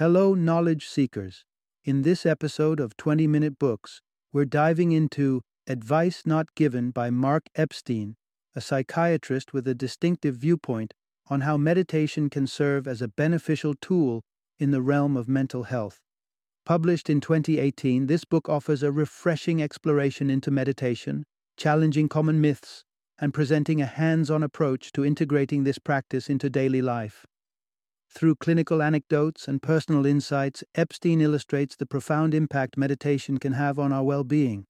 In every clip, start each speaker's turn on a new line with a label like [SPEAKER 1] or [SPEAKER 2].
[SPEAKER 1] Hello, knowledge seekers. In this episode of 20 Minute Books, we're diving into Advice Not Given by Mark Epstein, a psychiatrist with a distinctive viewpoint on how meditation can serve as a beneficial tool in the realm of mental health. Published in 2018, this book offers a refreshing exploration into meditation, challenging common myths, and presenting a hands on approach to integrating this practice into daily life. Through clinical anecdotes and personal insights, Epstein illustrates the profound impact meditation can have on our well being,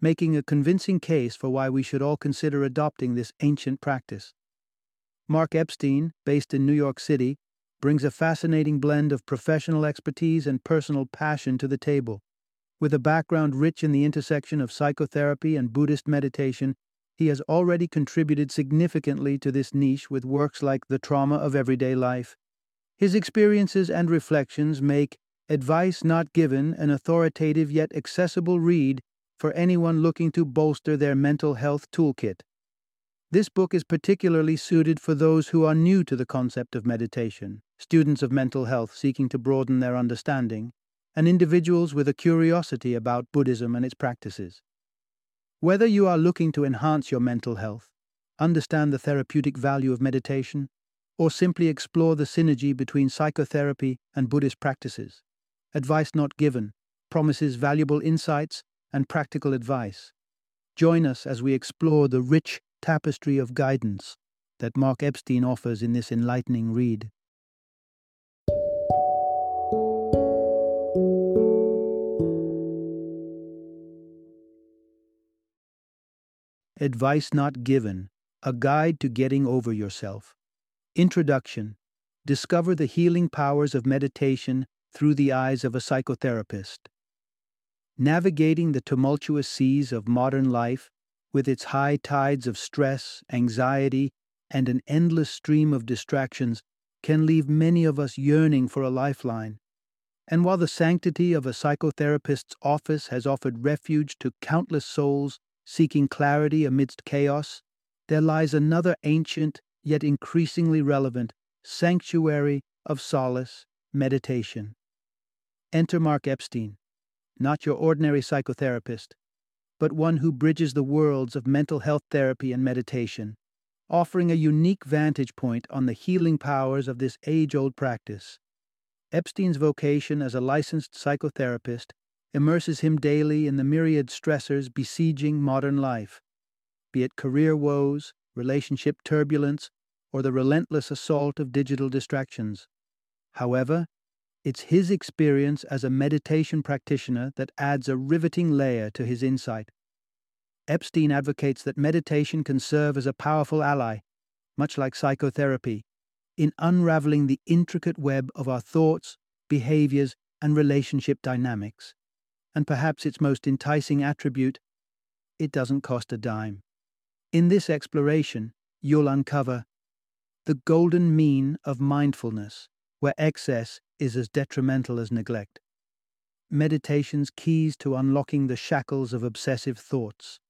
[SPEAKER 1] making a convincing case for why we should all consider adopting this ancient practice. Mark Epstein, based in New York City, brings a fascinating blend of professional expertise and personal passion to the table. With a background rich in the intersection of psychotherapy and Buddhist meditation, he has already contributed significantly to this niche with works like The Trauma of Everyday Life, his experiences and reflections make Advice Not Given an authoritative yet accessible read for anyone looking to bolster their mental health toolkit. This book is particularly suited for those who are new to the concept of meditation, students of mental health seeking to broaden their understanding, and individuals with a curiosity about Buddhism and its practices. Whether you are looking to enhance your mental health, understand the therapeutic value of meditation, or simply explore the synergy between psychotherapy and Buddhist practices. Advice Not Given promises valuable insights and practical advice. Join us as we explore the rich tapestry of guidance that Mark Epstein offers in this enlightening read. Advice Not Given A Guide to Getting Over Yourself Introduction Discover the healing powers of meditation through the eyes of a psychotherapist. Navigating the tumultuous seas of modern life with its high tides of stress, anxiety, and an endless stream of distractions can leave many of us yearning for a lifeline. And while the sanctity of a psychotherapist's office has offered refuge to countless souls seeking clarity amidst chaos, there lies another ancient yet increasingly relevant, sanctuary of solace, meditation. Enter Mark Epstein, not your ordinary psychotherapist, but one who bridges the worlds of mental health therapy and meditation, offering a unique vantage point on the healing powers of this age old practice. Epstein's vocation as a licensed psychotherapist immerses him daily in the myriad stressors besieging modern life, be it career woes, relationship turbulence, or the relentless assault of digital distractions. However, it's his experience as a meditation practitioner that adds a riveting layer to his insight. Epstein advocates that meditation can serve as a powerful ally, much like psychotherapy, in unraveling the intricate web of our thoughts, behaviors, and relationship dynamics. And perhaps its most enticing attribute it doesn't cost a dime. In this exploration, you'll uncover the golden mean of mindfulness, where excess is as detrimental as neglect. Meditation's keys to unlocking the shackles of obsessive thoughts.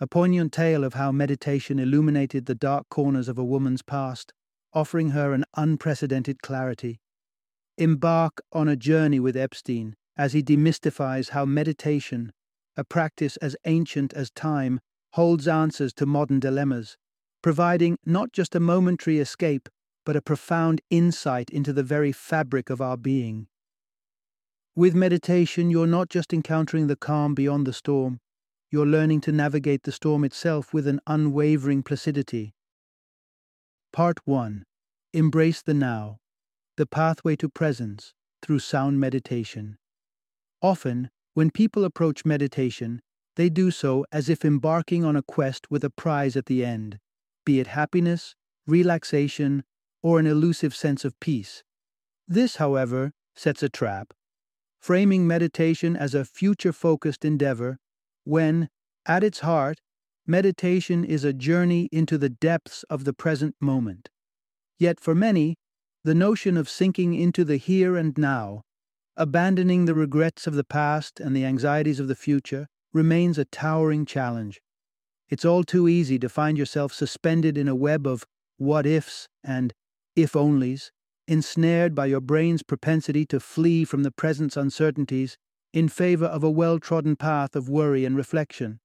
[SPEAKER 1] A poignant tale of how meditation illuminated the dark corners of a woman's past, offering her an unprecedented clarity. Embark on a journey with Epstein as he demystifies how meditation, a practice as ancient as time, holds answers to modern dilemmas providing not just a momentary escape, but a profound insight into the very fabric of our being. With meditation, you're not just encountering the calm beyond the storm, you're learning to navigate the storm itself with an unwavering placidity. Part 1 Embrace the Now The Pathway to Presence through Sound Meditation. Often, when people approach meditation, they do so as if embarking on a quest with a prize at the end be it happiness, relaxation, or an elusive sense of peace. This, however, sets a trap, framing meditation as a future focused endeavor when, at its heart, meditation is a journey into the depths of the present moment. Yet for many, the notion of sinking into the here and now, abandoning the regrets of the past and the anxieties of the future, remains a towering challenge. It's all too easy to find yourself suspended in a web of what ifs and if onlys, ensnared by your brain's propensity to flee from the present's uncertainties in favor of a well trodden path of worry and reflection.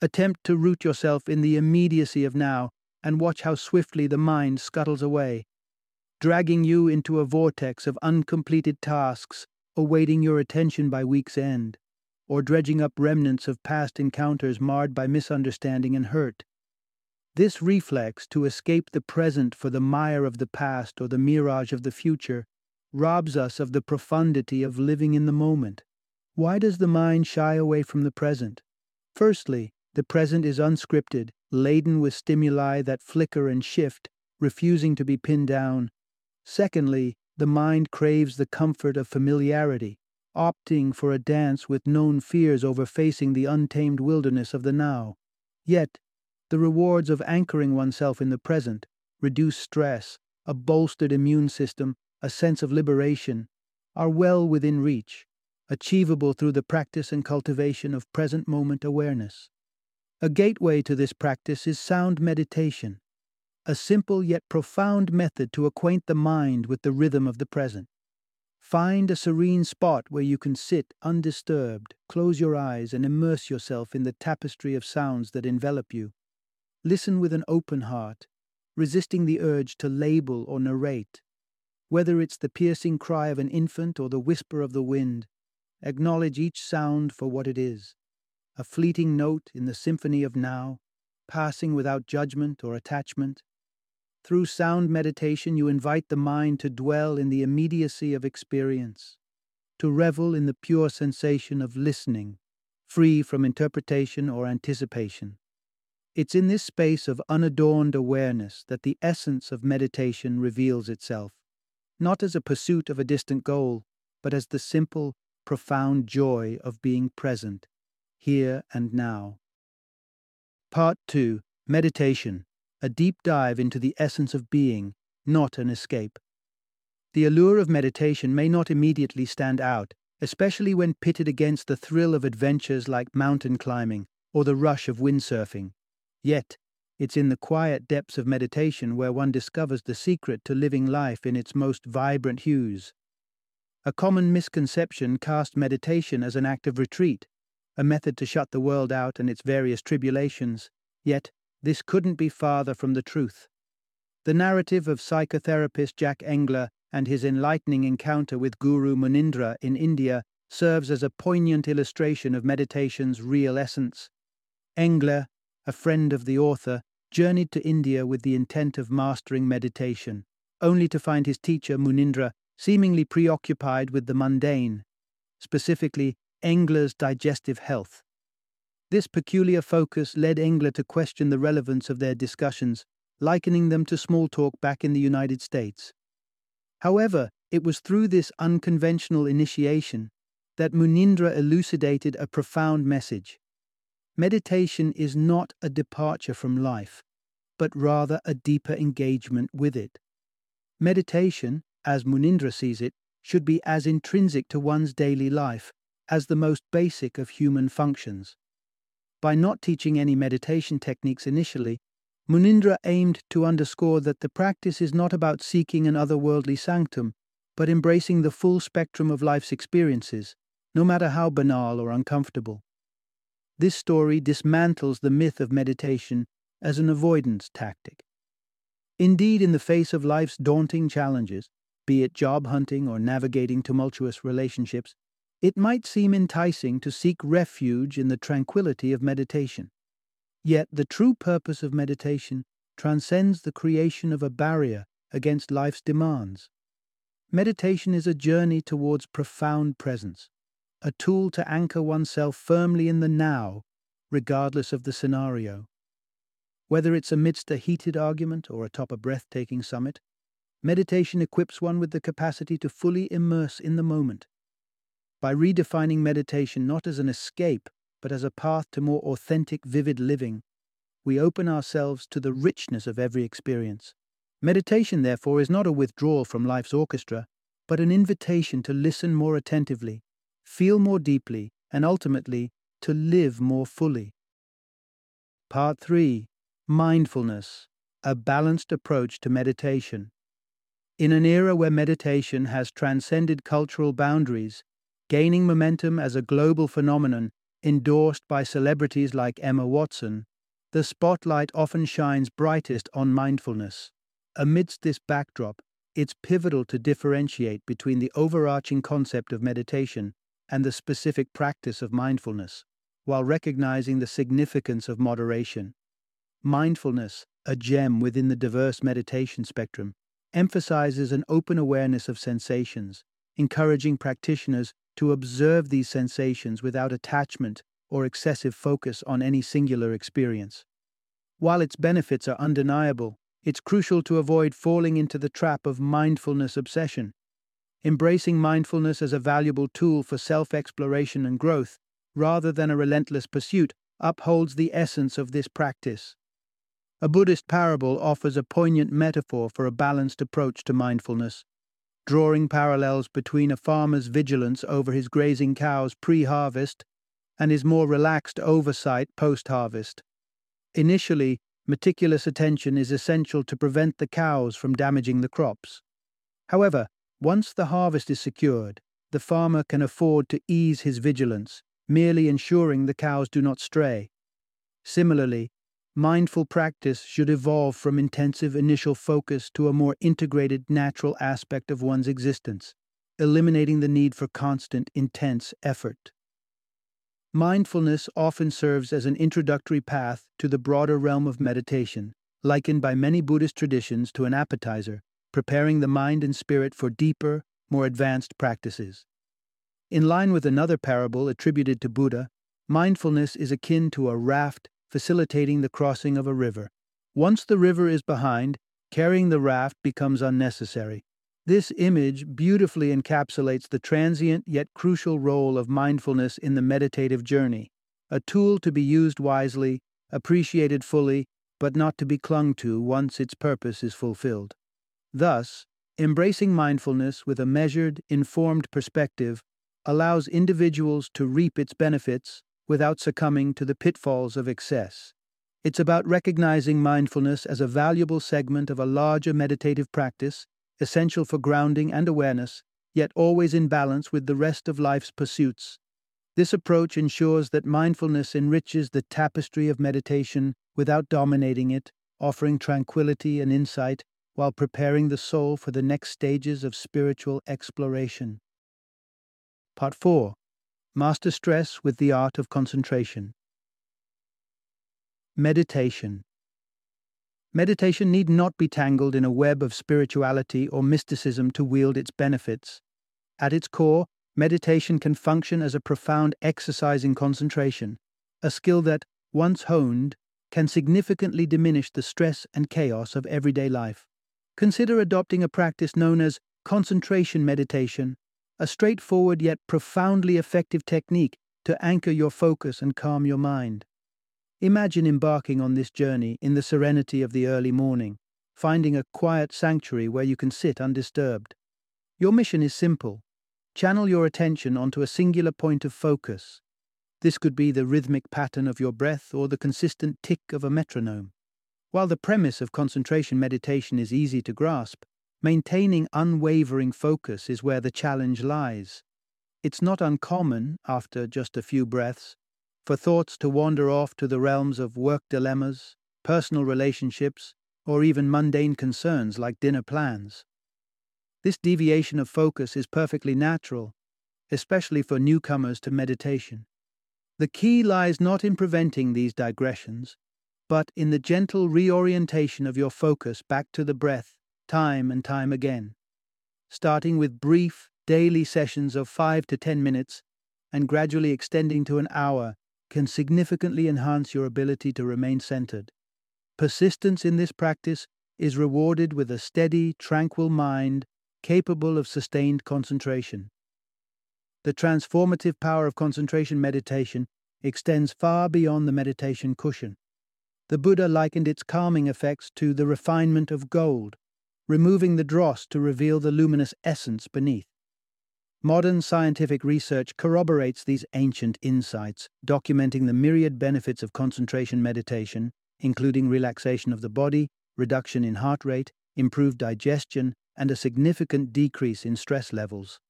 [SPEAKER 1] Attempt to root yourself in the immediacy of now and watch how swiftly the mind scuttles away, dragging you into a vortex of uncompleted tasks awaiting your attention by week's end, or dredging up remnants of past encounters marred by misunderstanding and hurt. This reflex to escape the present for the mire of the past or the mirage of the future robs us of the profundity of living in the moment. Why does the mind shy away from the present? Firstly, the present is unscripted, laden with stimuli that flicker and shift, refusing to be pinned down. Secondly, the mind craves the comfort of familiarity, opting for a dance with known fears over facing the untamed wilderness of the now. Yet, the rewards of anchoring oneself in the present, reduced stress, a bolstered immune system, a sense of liberation, are well within reach, achievable through the practice and cultivation of present moment awareness. A gateway to this practice is sound meditation, a simple yet profound method to acquaint the mind with the rhythm of the present. Find a serene spot where you can sit undisturbed, close your eyes, and immerse yourself in the tapestry of sounds that envelop you. Listen with an open heart, resisting the urge to label or narrate. Whether it's the piercing cry of an infant or the whisper of the wind, acknowledge each sound for what it is a fleeting note in the symphony of now, passing without judgment or attachment. Through sound meditation, you invite the mind to dwell in the immediacy of experience, to revel in the pure sensation of listening, free from interpretation or anticipation. It's in this space of unadorned awareness that the essence of meditation reveals itself, not as a pursuit of a distant goal, but as the simple, profound joy of being present, here and now. Part 2 Meditation A deep dive into the essence of being, not an escape. The allure of meditation may not immediately stand out, especially when pitted against the thrill of adventures like mountain climbing or the rush of windsurfing. Yet, it's in the quiet depths of meditation where one discovers the secret to living life in its most vibrant hues. A common misconception cast meditation as an act of retreat, a method to shut the world out and its various tribulations. Yet, this couldn't be farther from the truth. The narrative of psychotherapist Jack Engler and his enlightening encounter with Guru Munindra in India serves as a poignant illustration of meditation's real essence. Engler a friend of the author, journeyed to India with the intent of mastering meditation, only to find his teacher, Munindra, seemingly preoccupied with the mundane, specifically Engler's digestive health. This peculiar focus led Engler to question the relevance of their discussions, likening them to small talk back in the United States. However, it was through this unconventional initiation that Munindra elucidated a profound message. Meditation is not a departure from life, but rather a deeper engagement with it. Meditation, as Munindra sees it, should be as intrinsic to one's daily life as the most basic of human functions. By not teaching any meditation techniques initially, Munindra aimed to underscore that the practice is not about seeking an otherworldly sanctum, but embracing the full spectrum of life's experiences, no matter how banal or uncomfortable. This story dismantles the myth of meditation as an avoidance tactic. Indeed, in the face of life's daunting challenges, be it job hunting or navigating tumultuous relationships, it might seem enticing to seek refuge in the tranquility of meditation. Yet the true purpose of meditation transcends the creation of a barrier against life's demands. Meditation is a journey towards profound presence, a tool to anchor oneself firmly in the now, regardless of the scenario. Whether it's amidst a heated argument or atop a breathtaking summit, meditation equips one with the capacity to fully immerse in the moment. By redefining meditation not as an escape, but as a path to more authentic, vivid living, we open ourselves to the richness of every experience. Meditation, therefore, is not a withdrawal from life's orchestra, but an invitation to listen more attentively, feel more deeply, and ultimately, to live more fully. Part 3 Mindfulness A Balanced Approach to Meditation. In an era where meditation has transcended cultural boundaries, gaining momentum as a global phenomenon endorsed by celebrities like Emma Watson, the spotlight often shines brightest on mindfulness. Amidst this backdrop, it's pivotal to differentiate between the overarching concept of meditation and the specific practice of mindfulness, while recognizing the significance of moderation. Mindfulness, a gem within the diverse meditation spectrum, emphasizes an open awareness of sensations, encouraging practitioners to observe these sensations without attachment or excessive focus on any singular experience. While its benefits are undeniable, it's crucial to avoid falling into the trap of mindfulness obsession. Embracing mindfulness as a valuable tool for self exploration and growth, rather than a relentless pursuit, upholds the essence of this practice. A Buddhist parable offers a poignant metaphor for a balanced approach to mindfulness, drawing parallels between a farmer's vigilance over his grazing cows pre harvest and his more relaxed oversight post harvest. Initially, meticulous attention is essential to prevent the cows from damaging the crops. However, once the harvest is secured, the farmer can afford to ease his vigilance, merely ensuring the cows do not stray. Similarly, mindful practice should evolve from intensive initial focus to a more integrated natural aspect of one's existence, eliminating the need for constant, intense effort. Mindfulness often serves as an introductory path to the broader realm of meditation, likened by many Buddhist traditions to an appetizer, preparing the mind and spirit for deeper, more advanced practices. In line with another parable attributed to Buddha, mindfulness is akin to a raft facilitating the crossing of a river. Once the river is behind, carrying the raft becomes unnecessary. This image beautifully encapsulates the transient yet crucial role of mindfulness in the meditative journey, a tool to be used wisely, appreciated fully, but not to be clung to once its purpose is fulfilled. Thus, embracing mindfulness with a measured, informed perspective allows individuals to reap its benefits without succumbing to the pitfalls of excess. It's about recognizing mindfulness as a valuable segment of a larger meditative practice essential for grounding and awareness, yet always in balance with the rest of life's pursuits. This approach ensures that mindfulness enriches the tapestry of meditation without dominating it, offering tranquility and insight while preparing the soul for the next stages of spiritual exploration. Part 4 Master Stress with the Art of Concentration. Meditation Meditation need not be tangled in a web of spirituality or mysticism to wield its benefits. At its core, meditation can function as a profound exercise in concentration, a skill that, once honed, can significantly diminish the stress and chaos of everyday life. Consider adopting a practice known as concentration meditation, a straightforward yet profoundly effective technique to anchor your focus and calm your mind. Imagine embarking on this journey in the serenity of the early morning, finding a quiet sanctuary where you can sit undisturbed. Your mission is simple channel your attention onto a singular point of focus. This could be the rhythmic pattern of your breath or the consistent tick of a metronome. While the premise of concentration meditation is easy to grasp, maintaining unwavering focus is where the challenge lies. It's not uncommon, after just a few breaths, for thoughts to wander off to the realms of work dilemmas, personal relationships, or even mundane concerns like dinner plans. This deviation of focus is perfectly natural, especially for newcomers to meditation. The key lies not in preventing these digressions, but in the gentle reorientation of your focus back to the breath, time and time again. Starting with brief, daily sessions of 5 to 10 minutes and gradually extending to an hour can significantly enhance your ability to remain centered. Persistence in this practice is rewarded with a steady, tranquil mind capable of sustained concentration. The transformative power of concentration meditation extends far beyond the meditation cushion. The Buddha likened its calming effects to the refinement of gold, removing the dross to reveal the luminous essence beneath. Modern scientific research corroborates these ancient insights, documenting the myriad benefits of concentration meditation, including relaxation of the body, reduction in heart rate, improved digestion, and a significant decrease in stress levels.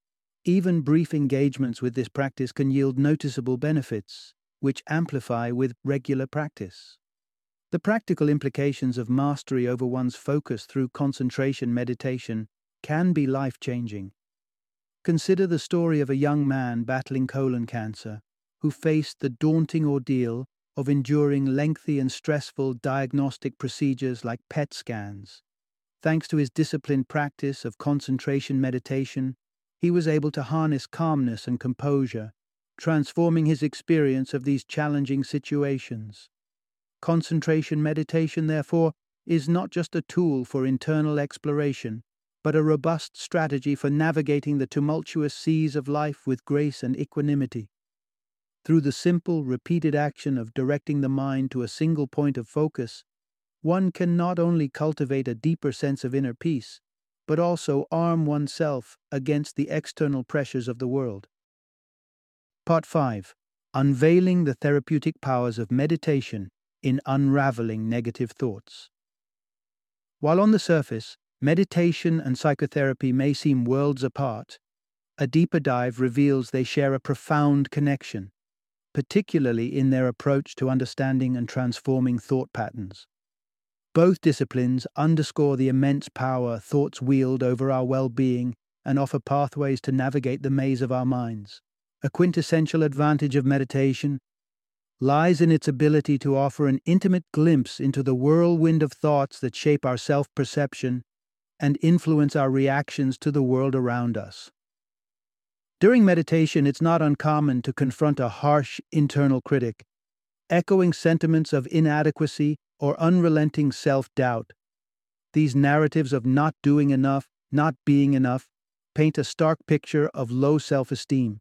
[SPEAKER 1] Even brief engagements with this practice can yield noticeable benefits, which amplify with regular practice. The practical implications of mastery over one's focus through concentration meditation can be life changing. Consider the story of a young man battling colon cancer who faced the daunting ordeal of enduring lengthy and stressful diagnostic procedures like PET scans. Thanks to his disciplined practice of concentration meditation, he was able to harness calmness and composure, transforming his experience of these challenging situations. Concentration meditation, therefore, is not just a tool for internal exploration, but a robust strategy for navigating the tumultuous seas of life with grace and equanimity. Through the simple, repeated action of directing the mind to a single point of focus, one can not only cultivate a deeper sense of inner peace, but also arm oneself against the external pressures of the world. Part 5 Unveiling the Therapeutic Powers of Meditation in Unraveling Negative Thoughts. While on the surface, meditation and psychotherapy may seem worlds apart, a deeper dive reveals they share a profound connection, particularly in their approach to understanding and transforming thought patterns. Both disciplines underscore the immense power thoughts wield over our well being and offer pathways to navigate the maze of our minds. A quintessential advantage of meditation lies in its ability to offer an intimate glimpse into the whirlwind of thoughts that shape our self perception and influence our reactions to the world around us. During meditation, it's not uncommon to confront a harsh internal critic, echoing sentiments of inadequacy or unrelenting self doubt. These narratives of not doing enough, not being enough, paint a stark picture of low self esteem.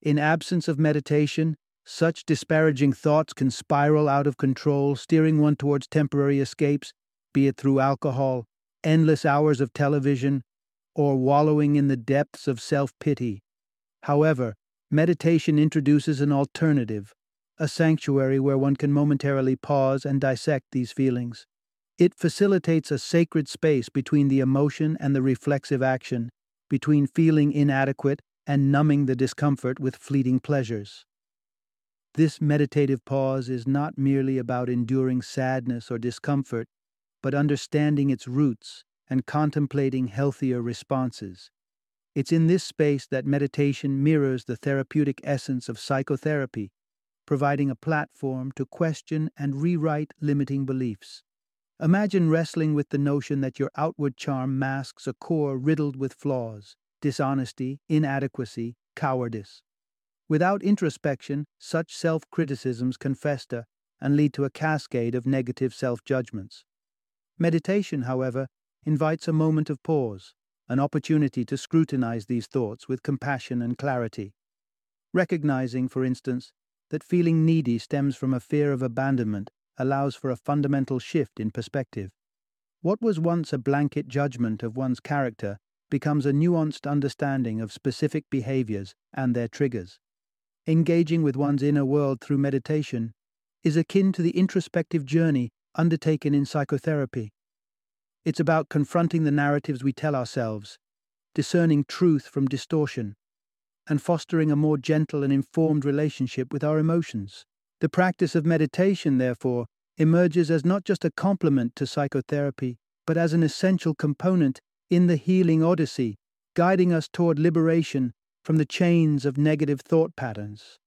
[SPEAKER 1] In absence of meditation, such disparaging thoughts can spiral out of control, steering one towards temporary escapes, be it through alcohol, endless hours of television, or wallowing in the depths of self pity. However, meditation introduces an alternative, a sanctuary where one can momentarily pause and dissect these feelings. It facilitates a sacred space between the emotion and the reflexive action, between feeling inadequate and numbing the discomfort with fleeting pleasures. This meditative pause is not merely about enduring sadness or discomfort, but understanding its roots and contemplating healthier responses. It's in this space that meditation mirrors the therapeutic essence of psychotherapy providing a platform to question and rewrite limiting beliefs. Imagine wrestling with the notion that your outward charm masks a core riddled with flaws, dishonesty, inadequacy, cowardice. Without introspection, such self criticisms can fester and lead to a cascade of negative self judgments. Meditation, however, invites a moment of pause, an opportunity to scrutinize these thoughts with compassion and clarity. Recognizing, for instance, that feeling needy stems from a fear of abandonment allows for a fundamental shift in perspective. What was once a blanket judgment of one's character becomes a nuanced understanding of specific behaviors and their triggers. Engaging with one's inner world through meditation is akin to the introspective journey undertaken in psychotherapy. It's about confronting the narratives we tell ourselves, discerning truth from distortion, and fostering a more gentle and informed relationship with our emotions. The practice of meditation, therefore, emerges as not just a complement to psychotherapy, but as an essential component in the healing odyssey, guiding us toward liberation from the chains of negative thought patterns.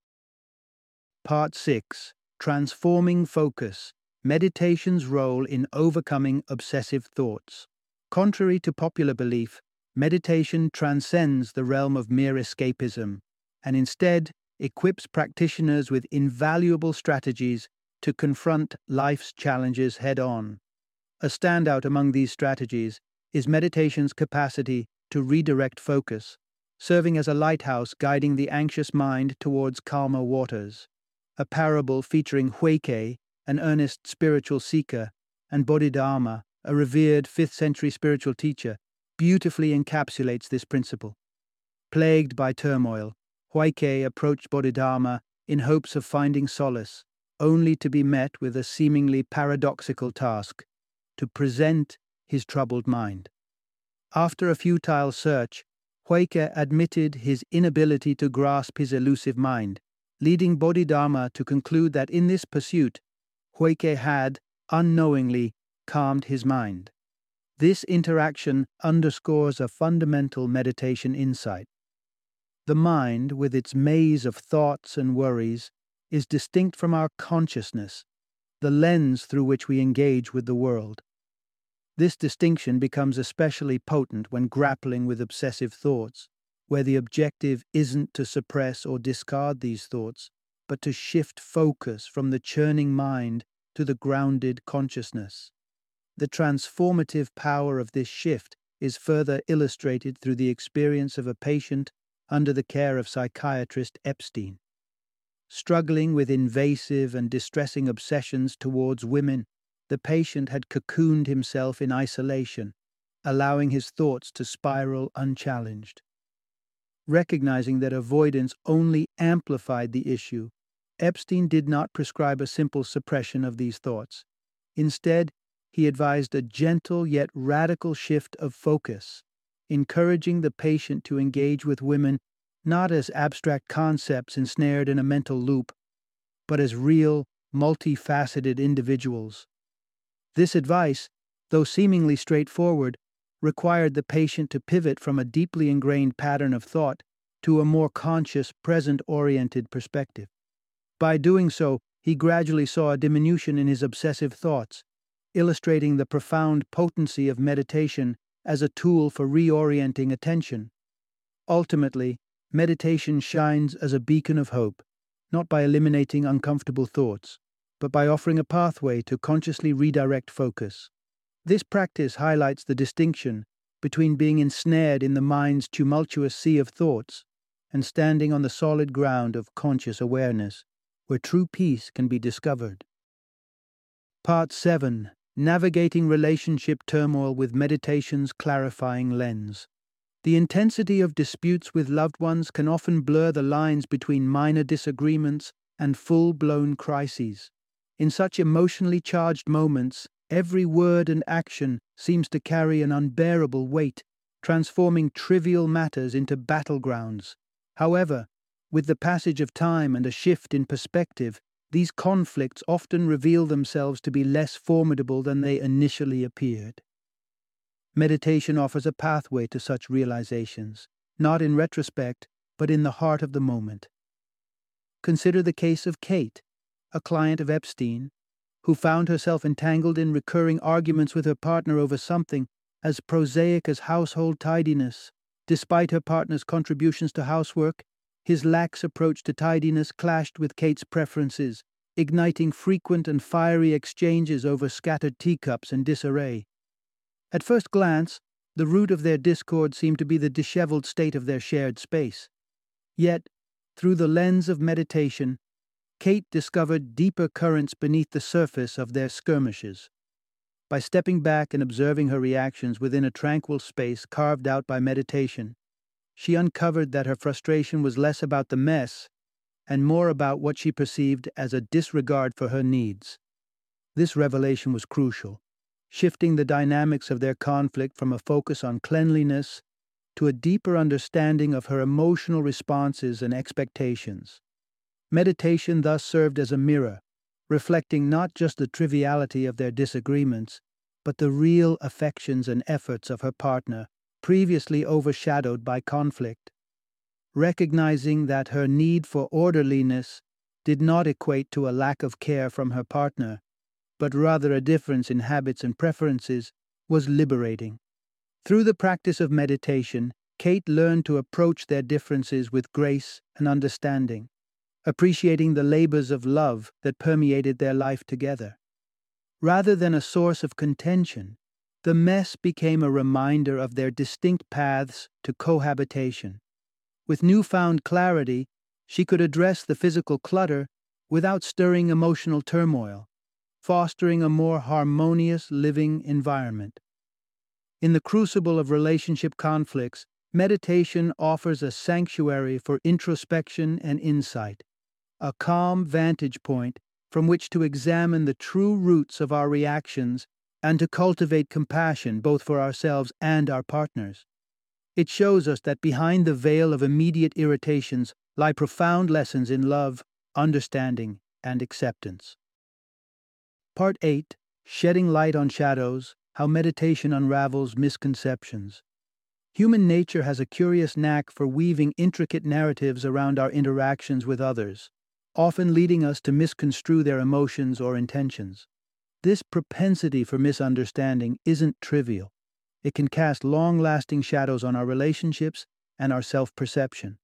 [SPEAKER 1] Part 6 Transforming Focus Meditation's Role in Overcoming Obsessive Thoughts. Contrary to popular belief, meditation transcends the realm of mere escapism and instead equips practitioners with invaluable strategies to confront life's challenges head on. A standout among these strategies is meditation's capacity to redirect focus, serving as a lighthouse guiding the anxious mind towards calmer waters. A parable featuring Huike, an earnest spiritual seeker, and Bodhidharma, a revered 5th century spiritual teacher, beautifully encapsulates this principle. Plagued by turmoil, Huike approached Bodhidharma in hopes of finding solace, only to be met with a seemingly paradoxical task to present his troubled mind. After a futile search, Huike admitted his inability to grasp his elusive mind, leading Bodhidharma to conclude that in this pursuit, Huike had, unknowingly, calmed his mind. This interaction underscores a fundamental meditation insight. The mind, with its maze of thoughts and worries, is distinct from our consciousness, the lens through which we engage with the world. This distinction becomes especially potent when grappling with obsessive thoughts, where the objective isn't to suppress or discard these thoughts, but to shift focus from the churning mind to the grounded consciousness. The transformative power of this shift is further illustrated through the experience of a patient under the care of psychiatrist Epstein. Struggling with invasive and distressing obsessions towards women, the patient had cocooned himself in isolation, allowing his thoughts to spiral unchallenged. Recognizing that avoidance only amplified the issue, Epstein did not prescribe a simple suppression of these thoughts. Instead, he advised a gentle yet radical shift of focus, encouraging the patient to engage with women not as abstract concepts ensnared in a mental loop, but as real, multifaceted individuals this advice, though seemingly straightforward, required the patient to pivot from a deeply ingrained pattern of thought to a more conscious, present oriented perspective. By doing so, he gradually saw a diminution in his obsessive thoughts, illustrating the profound potency of meditation as a tool for reorienting attention. Ultimately, meditation shines as a beacon of hope, not by eliminating uncomfortable thoughts, but by offering a pathway to consciously redirect focus. This practice highlights the distinction between being ensnared in the mind's tumultuous sea of thoughts and standing on the solid ground of conscious awareness, where true peace can be discovered. Part 7 Navigating Relationship Turmoil with Meditation's Clarifying Lens. The intensity of disputes with loved ones can often blur the lines between minor disagreements and full blown crises. In such emotionally charged moments, every word and action seems to carry an unbearable weight, transforming trivial matters into battlegrounds. However, with the passage of time and a shift in perspective, these conflicts often reveal themselves to be less formidable than they initially appeared. Meditation offers a pathway to such realizations, not in retrospect, but in the heart of the moment. Consider the case of Kate, a client of Epstein, who found herself entangled in recurring arguments with her partner over something as prosaic as household tidiness. Despite her partner's contributions to housework, his lax approach to tidiness clashed with Kate's preferences, igniting frequent and fiery exchanges over scattered teacups and disarray. At first glance, the root of their discord seemed to be the disheveled state of their shared space. Yet, through the lens of meditation, Kate discovered deeper currents beneath the surface of their skirmishes. By stepping back and observing her reactions within a tranquil space carved out by meditation, she uncovered that her frustration was less about the mess and more about what she perceived as a disregard for her needs. This revelation was crucial, shifting the dynamics of their conflict from a focus on cleanliness to a deeper understanding of her emotional responses and expectations. Meditation thus served as a mirror, reflecting not just the triviality of their disagreements, but the real affections and efforts of her partner, previously overshadowed by conflict. Recognizing that her need for orderliness did not equate to a lack of care from her partner, but rather a difference in habits and preferences, was liberating. Through the practice of meditation, Kate learned to approach their differences with grace and understanding appreciating the labors of love that permeated their life together. Rather than a source of contention, the mess became a reminder of their distinct paths to cohabitation. With newfound clarity, she could address the physical clutter without stirring emotional turmoil, fostering a more harmonious living environment. In the crucible of relationship conflicts, meditation offers a sanctuary for introspection and insight a calm vantage point from which to examine the true roots of our reactions and to cultivate compassion both for ourselves and our partners. It shows us that behind the veil of immediate irritations lie profound lessons in love, understanding, and acceptance. Part 8 Shedding Light on Shadows How Meditation Unravels Misconceptions. Human nature has a curious knack for weaving intricate narratives around our interactions with others, often leading us to misconstrue their emotions or intentions. This propensity for misunderstanding isn't trivial. It can cast long lasting shadows on our relationships and our self perception.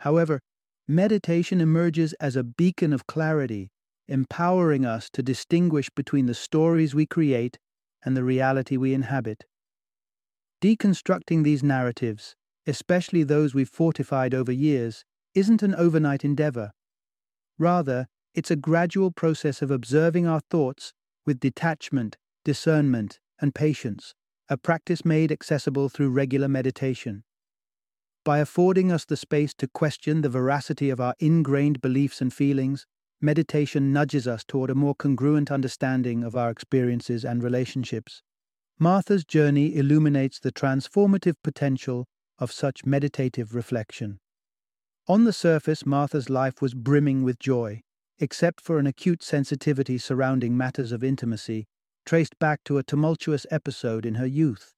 [SPEAKER 1] However, meditation emerges as a beacon of clarity, empowering us to distinguish between the stories we create and the reality we inhabit. Deconstructing these narratives, especially those we've fortified over years, isn't an overnight endeavor. Rather, it's a gradual process of observing our thoughts with detachment, discernment, and patience, a practice made accessible through regular meditation. By affording us the space to question the veracity of our ingrained beliefs and feelings, meditation nudges us toward a more congruent understanding of our experiences and relationships. Martha's journey illuminates the transformative potential of such meditative reflection. On the surface, Martha's life was brimming with joy, except for an acute sensitivity surrounding matters of intimacy, traced back to a tumultuous episode in her youth.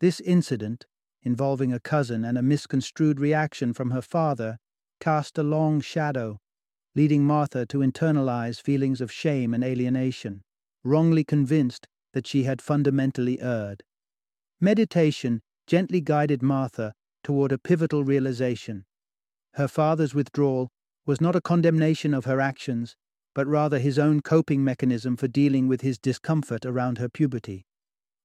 [SPEAKER 1] This incident, involving a cousin and a misconstrued reaction from her father, cast a long shadow, leading Martha to internalize feelings of shame and alienation, wrongly convinced that she had fundamentally erred. Meditation gently guided Martha toward a pivotal realization. Her father's withdrawal was not a condemnation of her actions, but rather his own coping mechanism for dealing with his discomfort around her puberty.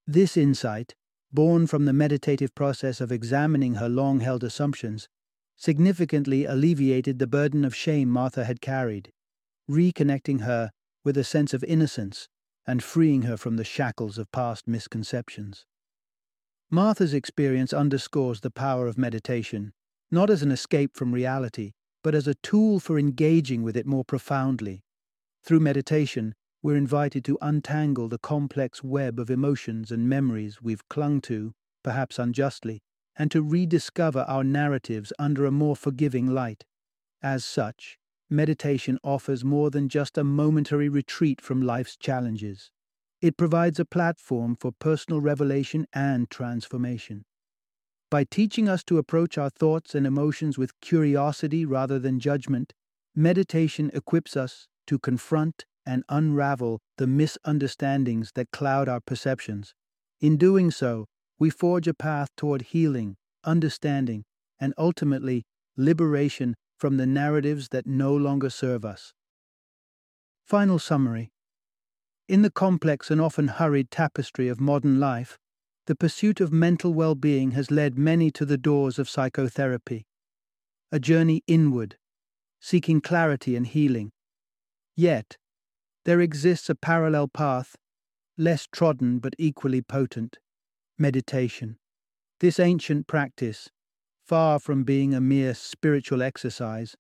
[SPEAKER 1] This insight, born from the meditative process of examining her long held assumptions, significantly alleviated the burden of shame Martha had carried, reconnecting her with a sense of innocence and freeing her from the shackles of past misconceptions. Martha's experience underscores the power of meditation, not as an escape from reality, but as a tool for engaging with it more profoundly. Through meditation, we're invited to untangle the complex web of emotions and memories we've clung to, perhaps unjustly, and to rediscover our narratives under a more forgiving light. As such, meditation offers more than just a momentary retreat from life's challenges. It provides a platform for personal revelation and transformation. By teaching us to approach our thoughts and emotions with curiosity rather than judgment, meditation equips us to confront and unravel the misunderstandings that cloud our perceptions. In doing so, we forge a path toward healing, understanding, and ultimately liberation from the narratives that no longer serve us. Final summary In the complex and often hurried tapestry of modern life, the pursuit of mental well being has led many to the doors of psychotherapy, a journey inward, seeking clarity and healing. Yet, there exists a parallel path, less trodden but equally potent meditation. This ancient practice, far from being a mere spiritual exercise,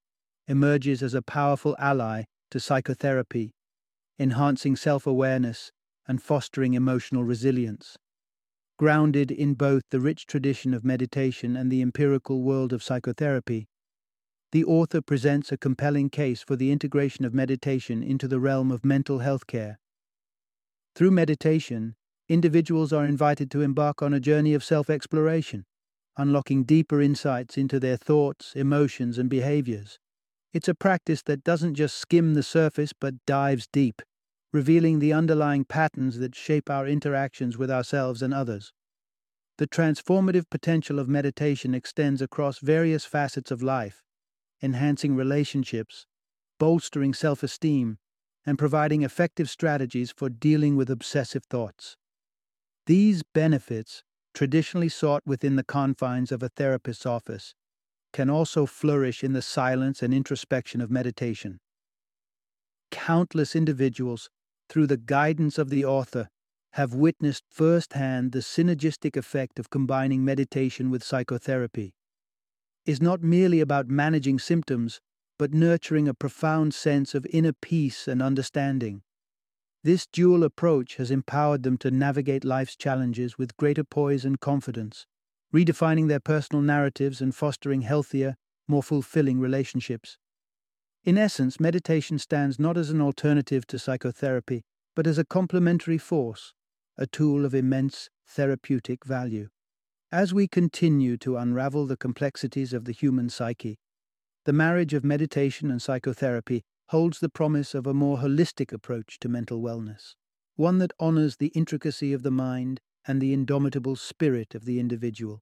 [SPEAKER 1] emerges as a powerful ally to psychotherapy, enhancing self awareness and fostering emotional resilience grounded in both the rich tradition of meditation and the empirical world of psychotherapy, the author presents a compelling case for the integration of meditation into the realm of mental health care. Through meditation, individuals are invited to embark on a journey of self exploration, unlocking deeper insights into their thoughts, emotions, and behaviors. It's a practice that doesn't just skim the surface but dives deep, revealing the underlying patterns that shape our interactions with ourselves and others. The transformative potential of meditation extends across various facets of life, enhancing relationships, bolstering self esteem, and providing effective strategies for dealing with obsessive thoughts. These benefits, traditionally sought within the confines of a therapist's office, can also flourish in the silence and introspection of meditation. Countless individuals through the guidance of the author, have witnessed firsthand the synergistic effect of combining meditation with psychotherapy. Is not merely about managing symptoms, but nurturing a profound sense of inner peace and understanding. This dual approach has empowered them to navigate life's challenges with greater poise and confidence, redefining their personal narratives and fostering healthier, more fulfilling relationships. In essence, meditation stands not as an alternative to psychotherapy, but as a complementary force, a tool of immense therapeutic value. As we continue to unravel the complexities of the human psyche, the marriage of meditation and psychotherapy holds the promise of a more holistic approach to mental wellness, one that honors the intricacy of the mind and the indomitable spirit of the individual.